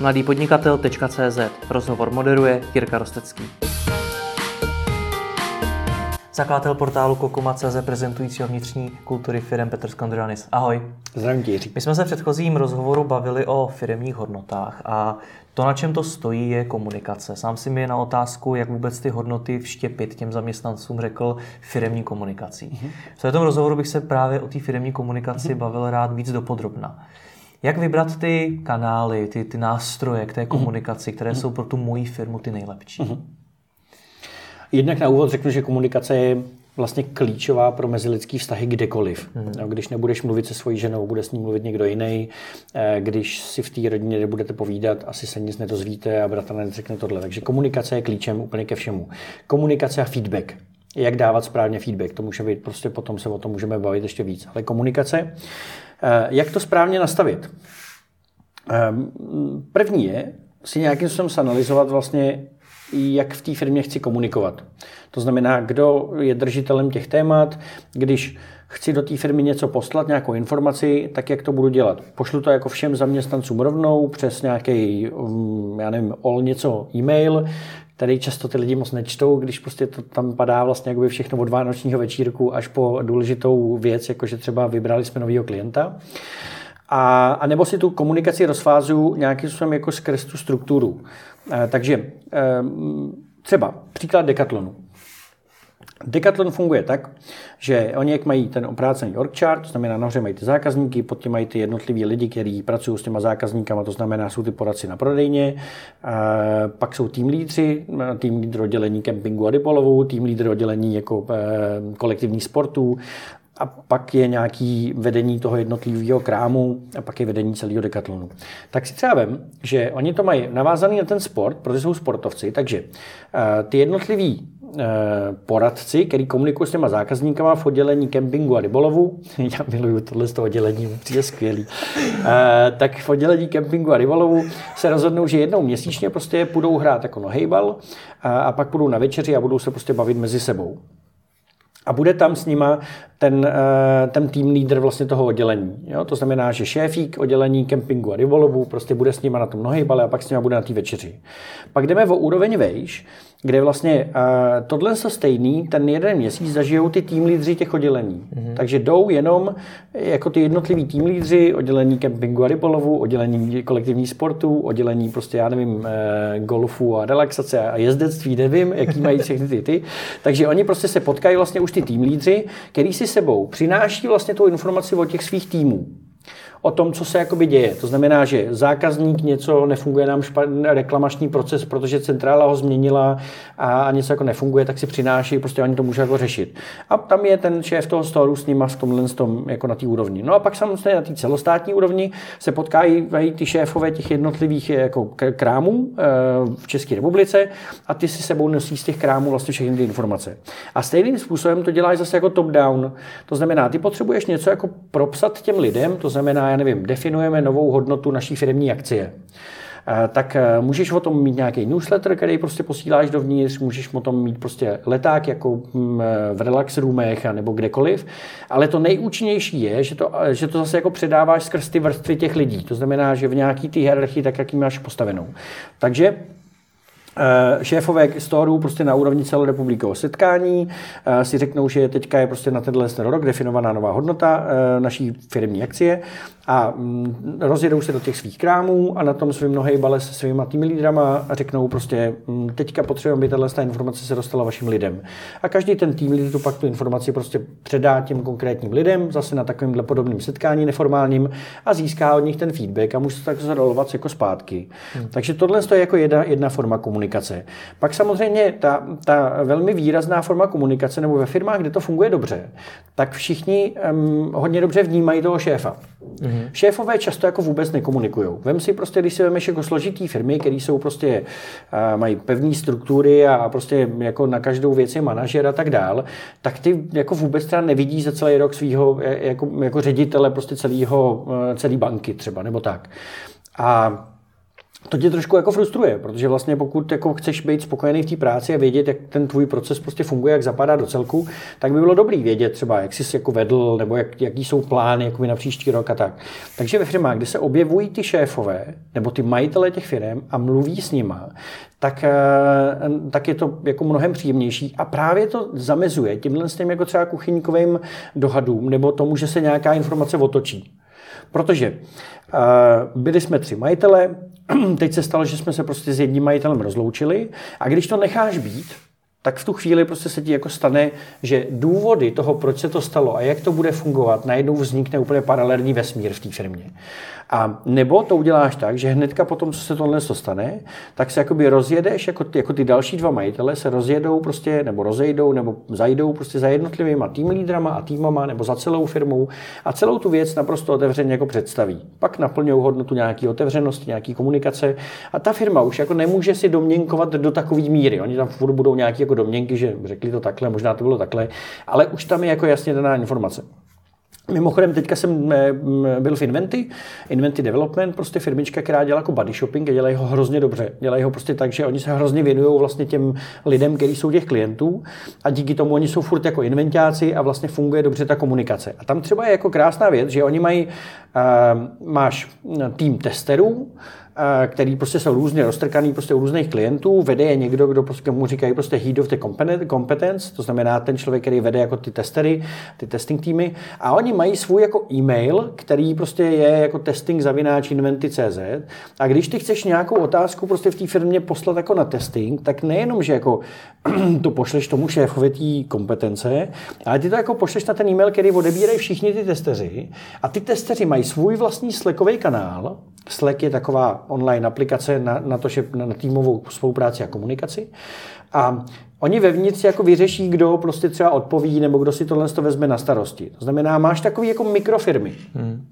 mladýpodnikatel.cz Rozhovor moderuje Jirka Rostecký. Zakladatel portálu Kokuma.cz prezentujícího vnitřní kultury firm Petr Skondrianis. Ahoj. Zdravím tě. My jsme se v předchozím rozhovoru bavili o firmních hodnotách a to, na čem to stojí, je komunikace. Sám si mi na otázku, jak vůbec ty hodnoty vštěpit těm zaměstnancům, řekl firmní komunikací. Mm-hmm. V tom rozhovoru bych se právě o té firmní komunikaci mm-hmm. bavil rád víc dopodrobna. Jak vybrat ty kanály, ty, ty nástroje k té mhm. komunikaci, které mm-hmm. jsou pro tu moji firmu ty nejlepší? Mm-hmm. Jednak na úvod řeknu, že komunikace je vlastně klíčová pro mezilidský vztahy kdekoliv. Hmm. Když nebudeš mluvit se svojí ženou, bude s ní mluvit někdo jiný. Eh, když si v té rodině nebudete povídat, asi se nic nedozvíte a bratranec řekne tohle. Takže komunikace je klíčem úplně ke všemu. Komunikace a feedback. Jak dávat správně feedback, to může být, prostě potom se o tom můžeme bavit ještě víc. Ale komunikace, jak to správně nastavit? Ehm, první je si nějakým způsobem sanalizovat vlastně, jak v té firmě chci komunikovat. To znamená, kdo je držitelem těch témat, když chci do té firmy něco poslat, nějakou informaci, tak jak to budu dělat? Pošlu to jako všem zaměstnancům rovnou přes nějaký, um, já nevím, all něco e-mail, Tady často ty lidi moc nečtou, když prostě to tam padá vlastně jakoby všechno od vánočního večírku až po důležitou věc, jakože třeba vybrali jsme nového klienta. A, a nebo si tu komunikaci rozfázu nějakým způsobem jako skrz tu strukturu. E, takže e, třeba příklad Decathlonu. Decathlon funguje tak, že oni jak mají ten oprácený org chart, to znamená nahoře mají ty zákazníky, pod tím mají ty jednotliví lidi, kteří pracují s těma zákazníkama, to znamená jsou ty poradci na prodejně, pak jsou tým lídři, tým lídr oddělení kempingu a rypolovu, tým lídr oddělení jako e, kolektivních sportů, a pak je nějaký vedení toho jednotlivého krámu a pak je vedení celého dekatlonu. Tak si třeba vím, že oni to mají navázaný na ten sport, protože jsou sportovci, takže uh, ty jednotliví uh, poradci, který komunikují s těma zákazníkama v oddělení kempingu a rybolovu, já miluju tohle z toho oddělení, přijde skvělý, uh, tak v oddělení kempingu a rybolovu se rozhodnou, že jednou měsíčně prostě půjdou hrát jako nohejbal a, a pak půjdou na večeři a budou se prostě bavit mezi sebou. A bude tam s nima ten, eh, ten tým lídr vlastně toho oddělení. Jo? To znamená, že šéfík oddělení kempingu a rybolovu prostě bude s nima na tom nohejbale a pak s nima bude na té večeři. Pak jdeme o úroveň vejš, kde vlastně uh, tohle se stejný, ten jeden měsíc zažijou ty tým lídři těch oddělení. Mm-hmm. Takže jdou jenom jako ty jednotliví tým lídři, oddělení kempingu a rybolovu, oddělení kolektivní sportu, oddělení prostě, já nevím, uh, golfu a relaxace a jezdectví, nevím, jaký mají všechny ty ty. Takže oni prostě se potkají vlastně už ty tým lídři, který si sebou přináší vlastně tu informaci o těch svých týmů o tom, co se jakoby děje. To znamená, že zákazník něco nefunguje nám špatný reklamační proces, protože centrála ho změnila a, a něco jako nefunguje, tak si přináší, prostě oni to můžou jako řešit. A tam je ten šéf toho storu s nima v tomhle tom, jako na té úrovni. No a pak samozřejmě na té celostátní úrovni se potkají ty šéfové těch jednotlivých jako krámů eh, v České republice a ty si sebou nosí z těch krámů vlastně všechny ty informace. A stejným způsobem to děláš zase jako top-down. To znamená, ty potřebuješ něco jako propsat těm lidem, to znamená, nevím, definujeme novou hodnotu naší firmní akcie tak e, můžeš o tom mít nějaký newsletter, který prostě posíláš dovnitř, můžeš o tom mít prostě leták jako mm, v relax roomech nebo kdekoliv, ale to nejúčinnější je, že to, e, že to zase jako předáváš skrz ty vrstvy těch lidí, to znamená, že v nějaký ty hierarchii tak, jak máš postavenou. Takže Eh, šéfové storů prostě na úrovni celorepublikového setkání eh, si řeknou, že teďka je prostě na tenhle rok definovaná nová hodnota eh, naší firmní akcie a mm, rozjedou se do těch svých krámů a na tom svým bale se svýma tými lídrama a řeknou prostě mm, teďka potřebujeme, aby tahle informace se dostala vašim lidem. A každý ten tým lídr pak tu informaci prostě předá těm konkrétním lidem, zase na takovémhle podobným setkání neformálním a získá od nich ten feedback a může se tak zadolovat jako zpátky. Hmm. Takže tohle je jako jedna, jedna forma komunikace. Pak samozřejmě ta, ta velmi výrazná forma komunikace, nebo ve firmách, kde to funguje dobře, tak všichni um, hodně dobře vnímají toho šéfa. Mm-hmm. Šéfové často jako vůbec nekomunikují. Vem si prostě, když si vemeš jako složitý firmy, které jsou prostě, uh, mají pevné struktury a prostě jako na každou věc je manažer a tak dál, tak ty jako vůbec třeba nevidí za celý rok svého jako, jako ředitele prostě celého, uh, celý banky třeba, nebo tak. A to tě trošku jako frustruje, protože vlastně pokud jako chceš být spokojený v té práci a vědět, jak ten tvůj proces prostě funguje, jak zapadá do celku, tak by bylo dobrý vědět třeba, jak jsi jako vedl, nebo jak, jaký jsou plány jako na příští rok a tak. Takže ve firmách, kde se objevují ty šéfové nebo ty majitele těch firm a mluví s nima, tak, eh, tak je to jako mnohem příjemnější a právě to zamezuje tímhle s tím jako třeba kuchyňkovým dohadům nebo tomu, že se nějaká informace otočí. Protože uh, byli jsme tři majitele, teď se stalo, že jsme se prostě s jedním majitelem rozloučili. A když to necháš být, tak v tu chvíli prostě se ti jako stane, že důvody toho, proč se to stalo a jak to bude fungovat, najednou vznikne úplně paralelní vesmír v té firmě. A nebo to uděláš tak, že hnedka potom, co se tohle stane, tak se jakoby rozjedeš, jako ty, jako ty další dva majitele se rozjedou prostě, nebo rozejdou, nebo zajdou prostě za jednotlivýma tým lídrama a týmama, nebo za celou firmou a celou tu věc naprosto otevřeně jako představí. Pak naplňují hodnotu nějaký otevřenosti, nějaký komunikace a ta firma už jako nemůže si domněnkovat do takové míry. Oni tam furt budou nějaké jako domněnky, že řekli to takhle, možná to bylo takhle, ale už tam je jako jasně daná informace. Mimochodem, teďka jsem eh, byl v Inventy, Inventy Development, prostě firmička, která dělá jako body shopping a dělají ho hrozně dobře. Dělají ho prostě tak, že oni se hrozně věnují vlastně těm lidem, kteří jsou těch klientů a díky tomu oni jsou furt jako inventáci a vlastně funguje dobře ta komunikace. A tam třeba je jako krásná věc, že oni mají, uh, máš tým testerů, který prostě jsou různě roztrkaný prostě u různých klientů, vede je někdo, kdo prostě mu říkají prostě head of the competence, to znamená ten člověk, který vede jako ty testery, ty testing týmy. A oni mají svůj jako e-mail, který prostě je jako testing zavináč inventy.cz a když ty chceš nějakou otázku prostě v té firmě poslat jako na testing, tak nejenom, že jako to pošleš tomu šéfovi té kompetence, ale ty to jako pošleš na ten e-mail, který odebírají všichni ty testeři. A ty testeři mají svůj vlastní Slackový kanál, Slack je taková online aplikace na, na to, že na týmovou spolupráci a komunikaci. A oni vevnitř jako vyřeší, kdo prostě třeba odpoví, nebo kdo si tohle to vezme na starosti. To znamená, máš takový jako mikrofirmy. Hmm.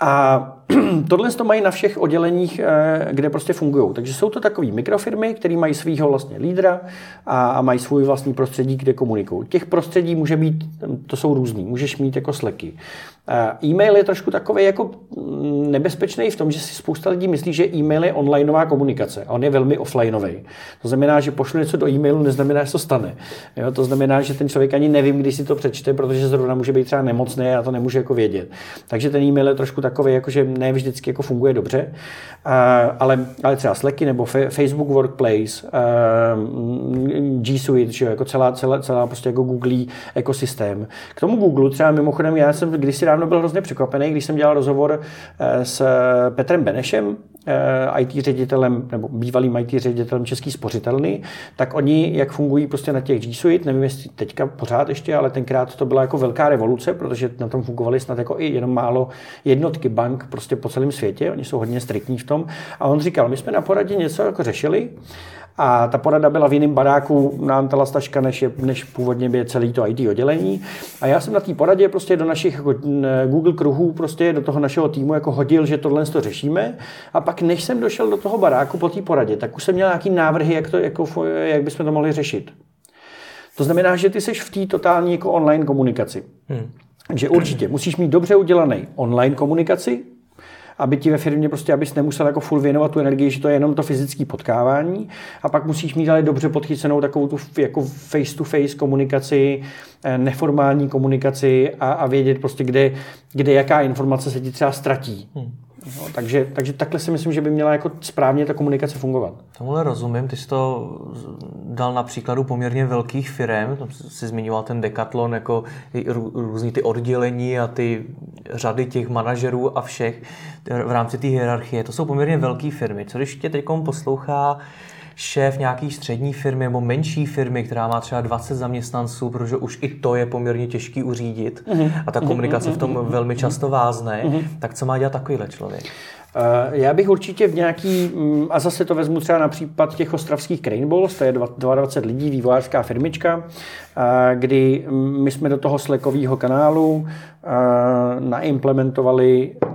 A tohle to mají na všech odděleních, eh, kde prostě fungují. Takže jsou to takové mikrofirmy, které mají svého vlastně lídra a, mají svůj vlastní prostředí, kde komunikují. Těch prostředí může být, to jsou různý, můžeš mít jako sleky. E-mail je trošku takový jako mm, nebezpečný v tom, že si spousta lidí myslí, že e-mail je onlineová komunikace a on je velmi offlineový. To znamená, že pošlu něco do e-mailu, neznamená, že to stane. Jo, to znamená, že ten člověk ani nevím, kdy si to přečte, protože zrovna může být třeba nemocný a to nemůže jako vědět. Takže ten e-mail je trošku takový, jako že ne vždycky jako funguje dobře, ale, ale třeba Slacky nebo Facebook Workplace, G Suite, že jako celá, celá, celá prostě jako Google ekosystém. K tomu Google třeba mimochodem, já jsem kdysi dávno byl hrozně překvapený, když jsem dělal rozhovor eh, s Petrem Benešem, eh, IT ředitelem, nebo bývalým IT ředitelem Český spořitelny, tak oni, jak fungují prostě na těch G Suite, nevím, jestli teďka pořád ještě, ale tenkrát to byla jako velká revoluce, protože na tom fungovaly snad jako i jenom málo jednotky bank prostě po celém světě, oni jsou hodně striktní v tom. A on říkal, my jsme na poradě něco jako řešili, a ta porada byla v jiném baráku na Antala Staška, než, je, než původně by celý to IT oddělení. A já jsem na té poradě prostě do našich jako Google kruhů, prostě do toho našeho týmu jako hodil, že tohle to řešíme. A pak, než jsem došel do toho baráku po té poradě, tak už jsem měl nějaký návrhy, jak, to, jako, jak bychom to mohli řešit. To znamená, že ty jsi v té totální jako online komunikaci. Hmm. Takže určitě musíš mít dobře udělaný online komunikaci, aby ti ve firmě prostě, abys nemusel jako full věnovat tu energii, že to je jenom to fyzické potkávání a pak musíš mít ale dobře podchycenou takovou tu jako face-to-face komunikaci, eh, neformální komunikaci a, a vědět prostě, kde, kde jaká informace se ti třeba ztratí. Hmm. No, takže, takže takhle si myslím, že by měla jako správně ta komunikace fungovat. Tomuhle rozumím. Ty jsi to dal na příkladu poměrně velkých firm. Tam jsi zmiňoval ten Decathlon, jako různý ty oddělení a ty řady těch manažerů a všech v rámci té hierarchie. To jsou poměrně velké firmy. Co když tě teď poslouchá šéf nějaký střední firmy nebo menší firmy, která má třeba 20 zaměstnanců, protože už i to je poměrně těžký uřídit mm-hmm. a ta komunikace v tom mm-hmm. velmi často vázne, mm-hmm. tak co má dělat takovýhle člověk? Eh, já bych určitě v nějaký, mm, a zase to vezmu třeba na případ těch ostravských Crane Balls, to je 22 lidí, vývojářská firmička, eh, kdy my jsme do toho slekového kanálu eh, naimplementovali mm,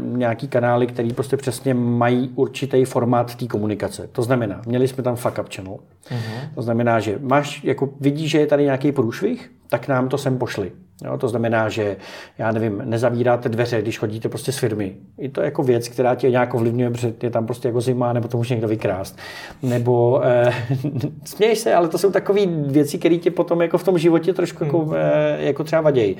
nějaký kanály, které prostě přesně mají určitý formát té komunikace. To znamená, měli jsme tam fuck up channel. Uh-huh. To znamená, že máš, jako vidíš, že je tady nějaký průšvih, tak nám to sem pošli. Jo, to znamená, že já nevím, nezavíráte dveře, když chodíte prostě z firmy. Je to jako věc, která tě nějak ovlivňuje, protože je tam prostě jako zima, nebo to může někdo vykrást. Nebo eh, směj se, ale to jsou takové věci, které tě potom jako v tom životě trošku jako, hmm. eh, jako třeba vadějí.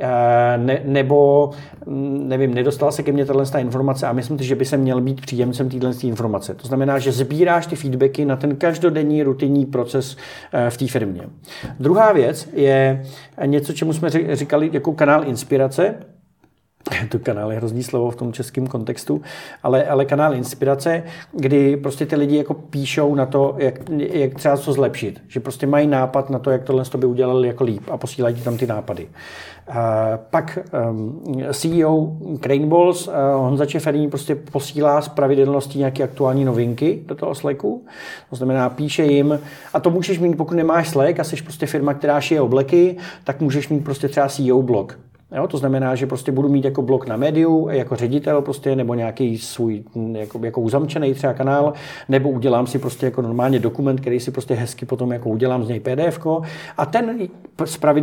Eh, ne, nebo mm, nevím, nedostala se ke mně tato informace a myslím, že by se měl být příjemcem této informace. To znamená, že sbíráš ty feedbacky na ten každodenní rutinní proces eh, v té firmě. Druhá věc je něco, čemu jsme říkali jako kanál inspirace, to kanál je hrozný slovo v tom českém kontextu, ale, ale kanál inspirace, kdy prostě ty lidi jako píšou na to, jak, jak třeba co zlepšit. Že prostě mají nápad na to, jak tohle by udělali jako líp a posílají ti tam ty nápady. Pak CEO Crane Balls, Honza Čeferní prostě posílá z pravidelností nějaké aktuální novinky do toho Slacku. To znamená, píše jim, a to můžeš mít, pokud nemáš Slack a jsi prostě firma, která šije obleky, tak můžeš mít prostě třeba CEO blog Jo, to znamená, že prostě budu mít jako blok na médiu, jako ředitel prostě, nebo nějaký svůj jako, jako uzamčený třeba kanál, nebo udělám si prostě jako normálně dokument, který si prostě hezky potom jako udělám z něj PDF. A ten,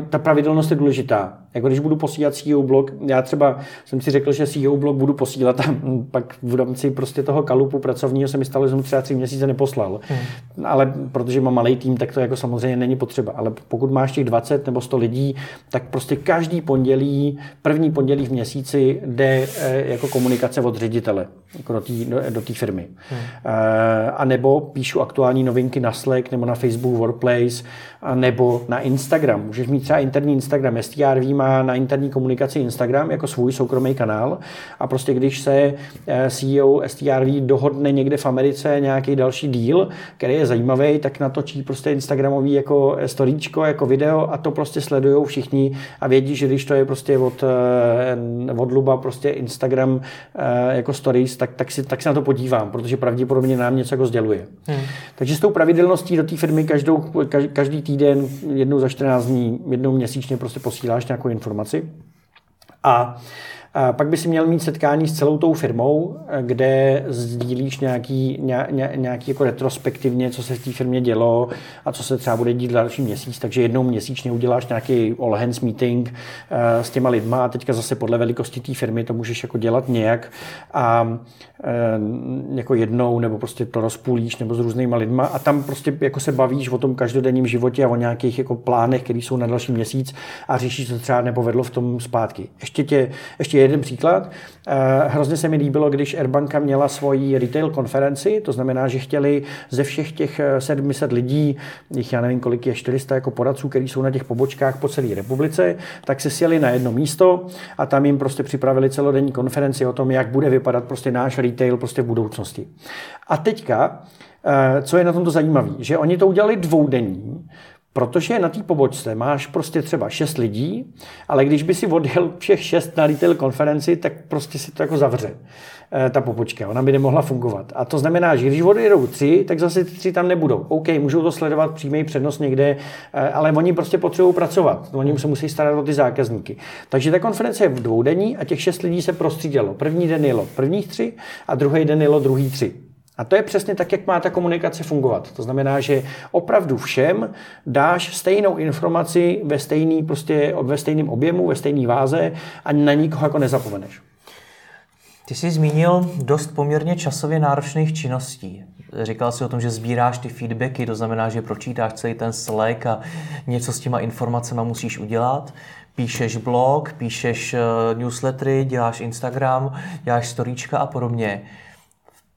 ta pravidelnost je důležitá. Jako když budu posílat CEO blog, já třeba jsem si řekl, že CEO blog budu posílat a pak v rámci prostě toho kalupu pracovního se mi stalo, že jsem třeba tři měsíce neposlal. Hmm. Ale protože mám malý tým, tak to jako samozřejmě není potřeba. Ale pokud máš těch 20 nebo 100 lidí, tak prostě každý pondělí první pondělí v měsíci jde eh, jako komunikace od ředitele jako do té do, do firmy. Hmm. Eh, a nebo píšu aktuální novinky na Slack nebo na Facebook Workplace a nebo na Instagram. Můžeš mít třeba interní Instagram. STRV má na interní komunikaci Instagram jako svůj soukromý kanál a prostě když se eh, CEO STRV dohodne někde v Americe nějaký další díl, který je zajímavý, tak natočí prostě Instagramový jako storíčko, jako video a to prostě sledují všichni a vědí, že když to je prostě od, eh, od Luba prostě Instagram jako stories, tak, tak, si, tak se na to podívám, protože pravděpodobně nám něco jako sděluje. Hmm. Takže s tou pravidelností do té firmy každou, každý týden, jednou za 14 dní, jednou měsíčně prostě posíláš nějakou informaci. A pak by si měl mít setkání s celou tou firmou, kde sdílíš nějaký, ně, ně, nějaký jako retrospektivně, co se v té firmě dělo a co se třeba bude dít další měsíc. Takže jednou měsíčně uděláš nějaký all hands meeting uh, s těma lidma a teďka zase podle velikosti té firmy to můžeš jako dělat nějak a uh, jako jednou nebo prostě to rozpůlíš nebo s různýma lidma a tam prostě jako se bavíš o tom každodenním životě a o nějakých jako plánech, které jsou na další měsíc a řešíš, co třeba nepovedlo v tom zpátky. Ještě tě, ještě jeden příklad. Eh, hrozně se mi líbilo, když Airbanka měla svoji retail konferenci, to znamená, že chtěli ze všech těch 700 eh, lidí, jich já nevím, kolik je 400 jako poradců, kteří jsou na těch pobočkách po celé republice, tak se sjeli na jedno místo a tam jim prostě připravili celodenní konferenci o tom, jak bude vypadat prostě náš retail prostě v budoucnosti. A teďka, eh, co je na tomto zajímavé, že oni to udělali dvoudenní, Protože na té pobočce máš prostě třeba šest lidí, ale když by si odjel všech šest na retail konferenci, tak prostě si to jako zavře eh, ta pobočka. Ona by nemohla fungovat. A to znamená, že když odjedou tři, tak zase tři tam nebudou. OK, můžou to sledovat, přímý přednost někde, eh, ale oni prostě potřebují pracovat. Oni se musí starat o ty zákazníky. Takže ta konference je v dvoudenní a těch šest lidí se prostřídalo. První den jelo prvních tři a druhý den jelo druhý tři. A to je přesně tak, jak má ta komunikace fungovat. To znamená, že opravdu všem dáš stejnou informaci ve, stejný, prostě, ve stejném objemu, ve stejné váze a na nikoho jako nezapomeneš. Ty jsi zmínil dost poměrně časově náročných činností. Říkal jsi o tom, že sbíráš ty feedbacky, to znamená, že pročítáš celý ten Slack a něco s těma informacemi musíš udělat. Píšeš blog, píšeš eh, newslettery, děláš Instagram, děláš storíčka a podobně.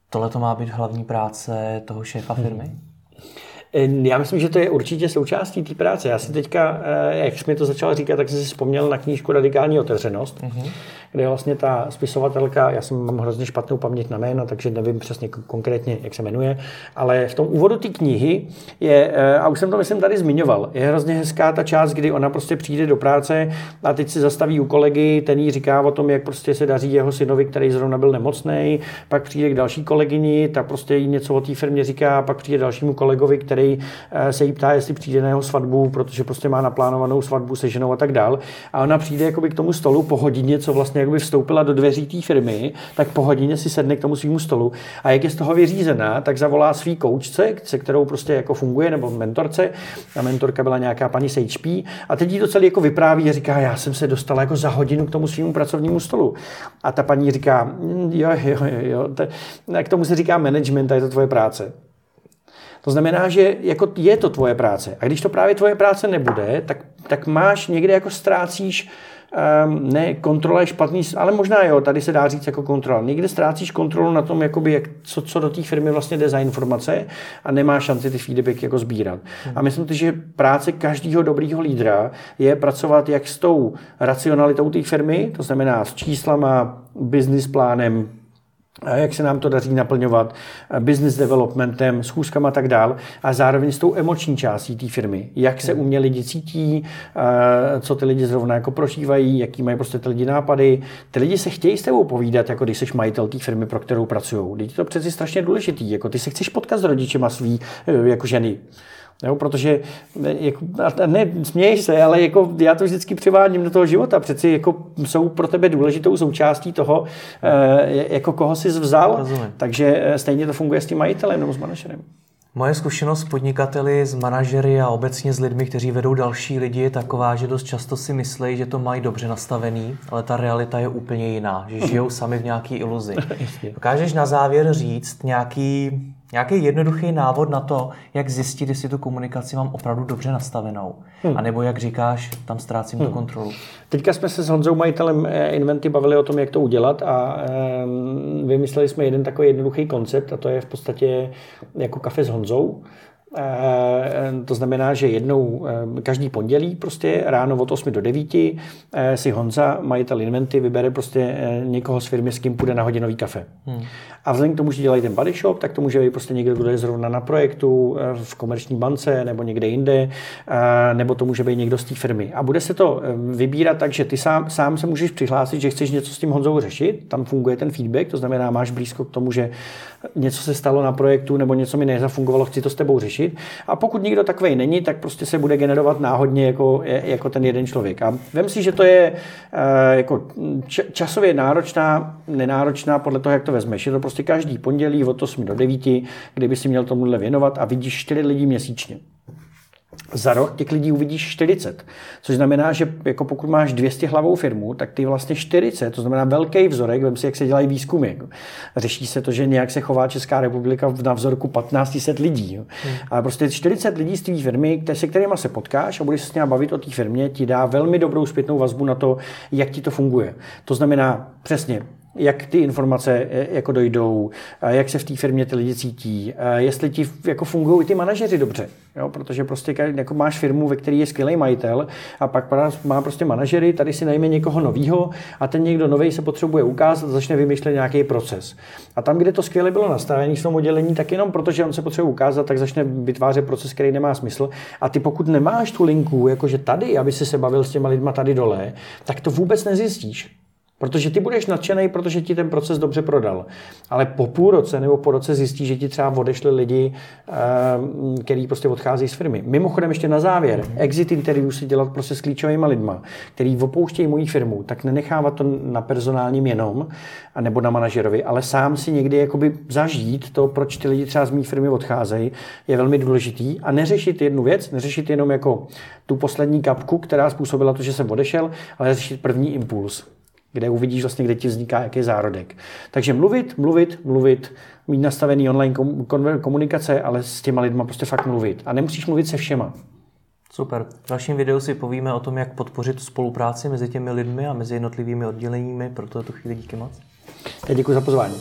Tohle to má být hlavní práce toho šéfa firmy? Hmm. Já myslím, že to je určitě součástí té práce. Já si teďka, eh, jak jsi mi to začal říkat, tak jsem si vzpomněl na knížku Radikální otevřenost, mm-hmm. Kde vlastně ta spisovatelka, já jsem mám hrozně špatnou paměť na jméno, takže nevím přesně konkrétně, jak se jmenuje, ale v tom úvodu té knihy je, eh, a už jsem to myslím tady zmiňoval, je hrozně hezká ta část, kdy ona prostě přijde do práce a teď si zastaví u kolegy, ten jí říká o tom, jak prostě se daří jeho synovi, který zrovna byl nemocný, pak přijde k další kolegyni, ta prostě jí něco o té firmě říká, pak přijde dalšímu kolegovi, který eh, se jí ptá, jestli přijde na jeho svatbu, protože prostě má naplánovanou svatbu se ženou a tak dál. A ona přijde jakoby k tomu stolu po hodině, co vlastně jakoby vstoupila do dveří té firmy, tak po hodině si sedne k tomu svýmu stolu a jak je z toho vyřízená, tak zavolá svý koučce, se kterou prostě jako funguje, nebo mentorce. A mentorka byla nějaká paní z HP a teď jí to celý jako vypráví a říká, já jsem se dostala jako za hodinu k tomu svýmu pracovnímu stolu. A ta paní říká, "Mm, jo, jo, jo, jo. K tomu se říká management a je to tvoje práce. To znamená, že jako je to tvoje práce. A když to právě tvoje práce nebude, tak, tak máš někde jako ztrácíš um, ne, kontrola je špatný, ale možná jo, tady se dá říct jako kontrola. Někde ztrácíš kontrolu na tom, jakoby, jak, co, co do té firmy vlastně jde za informace a nemá šanci ty feedbacky jako sbírat. Hmm. A myslím si, že práce každého dobrého lídra je pracovat jak s tou racionalitou té firmy, to znamená s číslama, business plánem, jak se nám to daří naplňovat, business developmentem, schůzkama a tak dál, a zároveň s tou emoční částí té firmy. Jak se u mě lidi cítí, co ty lidi zrovna jako prožívají, jaký mají prostě ty lidi nápady. Ty lidi se chtějí s tebou povídat, jako když jsi majitel té firmy, pro kterou pracují. Teď to přeci strašně důležitý. Jako ty se chceš potkat s rodičema svý jako ženy. Jo, protože, jako, ne, směješ se, ale jako já to vždycky přivádím do toho života. Přeci jako jsou pro tebe důležitou součástí toho, eh, jako koho jsi vzal. Rozumím. Takže eh, stejně to funguje s tím majitelem nebo s manažerem. Moje zkušenost s podnikateli, s manažery a obecně s lidmi, kteří vedou další lidi, je taková, že dost často si myslí, že to mají dobře nastavený, ale ta realita je úplně jiná, že žijou sami v nějaké iluzi. Dokážeš na závěr říct nějaký Nějaký jednoduchý návod na to, jak zjistit, jestli tu komunikaci mám opravdu dobře nastavenou. Hmm. A nebo jak říkáš, tam ztrácím hmm. tu kontrolu. Teďka jsme se s Honzou, majitelem eh, Inventy, bavili o tom, jak to udělat a um, vymysleli jsme jeden takový jednoduchý koncept a to je v podstatě jako kafe s Honzou. Eh, to znamená, že jednou eh, každý pondělí prostě ráno od 8 do 9 eh, si Honza, majitel Inventy, vybere prostě někoho z firmy, s kým půjde na hodinový kafe. Hmm. A vzhledem k tomu, že dělají ten body shop, tak to může být prostě někdo, kdo je zrovna na projektu v komerční bance nebo někde jinde, nebo to může být někdo z té firmy. A bude se to vybírat tak, že ty sám, sám se můžeš přihlásit, že chceš něco s tím Honzou řešit, tam funguje ten feedback, to znamená, máš blízko k tomu, že něco se stalo na projektu nebo něco mi nezafungovalo, chci to s tebou řešit. A pokud nikdo takový není, tak prostě se bude generovat náhodně jako, jako ten jeden člověk. A vem si, že to je jako časově náročná, nenáročná podle toho, jak to vezmeš. Je to prostě každý pondělí od 8 do 9, kdyby si měl tomuhle věnovat a vidíš 4 lidi měsíčně za rok těch lidí uvidíš 40. Což znamená, že jako pokud máš 200 hlavou firmu, tak ty vlastně 40, to znamená velký vzorek, vem si, jak se dělají výzkumy. Řeší se to, že nějak se chová Česká republika na vzorku 1500 lidí. Jo. Hmm. A prostě 40 lidí z té firmy, se kterými se potkáš a budeš se s ním bavit o té firmě, ti dá velmi dobrou zpětnou vazbu na to, jak ti to funguje. To znamená přesně, jak ty informace eh, jako dojdou, jak se v té firmě ty lidi cítí, jestli ti jako fungují ty manažeři dobře. Jo, protože prostě jako máš firmu, ve které je skvělý majitel a pak má prostě manažery, tady si najme někoho novýho a ten někdo nový se potřebuje ukázat a začne vymýšlet nějaký proces. A tam, kde to skvěle bylo nastavené v tom oddělení, tak jenom protože on se potřebuje ukázat, tak začne vytvářet proces, který nemá smysl. A ty pokud nemáš tu linku, jakože tady, aby si se bavil s těma lidma tady dole, tak to vůbec nezjistíš. Protože ty budeš nadšený, protože ti ten proces dobře prodal. Ale po půl roce nebo po roce zjistíš, že ti třeba odešli lidi, ehm, který prostě odcházejí z firmy. Mimochodem ještě na závěr, exit interview si dělat prostě s klíčovými lidma, který opouštějí moji firmu, tak nenechávat to na personálním jenom, nebo na manažerovi, ale sám si někdy jakoby zažít to, proč ty lidi třeba z mé firmy odcházejí, je velmi důležitý. A neřešit jednu věc, neřešit jenom jako tu poslední kapku, která způsobila to, že jsem odešel, ale řešit první impuls kde uvidíš vlastně, kde ti vzniká jaký zárodek. Takže mluvit, mluvit, mluvit, mít nastavený online komunikace, ale s těma lidma prostě fakt mluvit. A nemusíš mluvit se všema. Super. V dalším videu si povíme o tom, jak podpořit spolupráci mezi těmi lidmi a mezi jednotlivými odděleními. Proto je tu chvíli díky moc. Já děkuji za pozvání.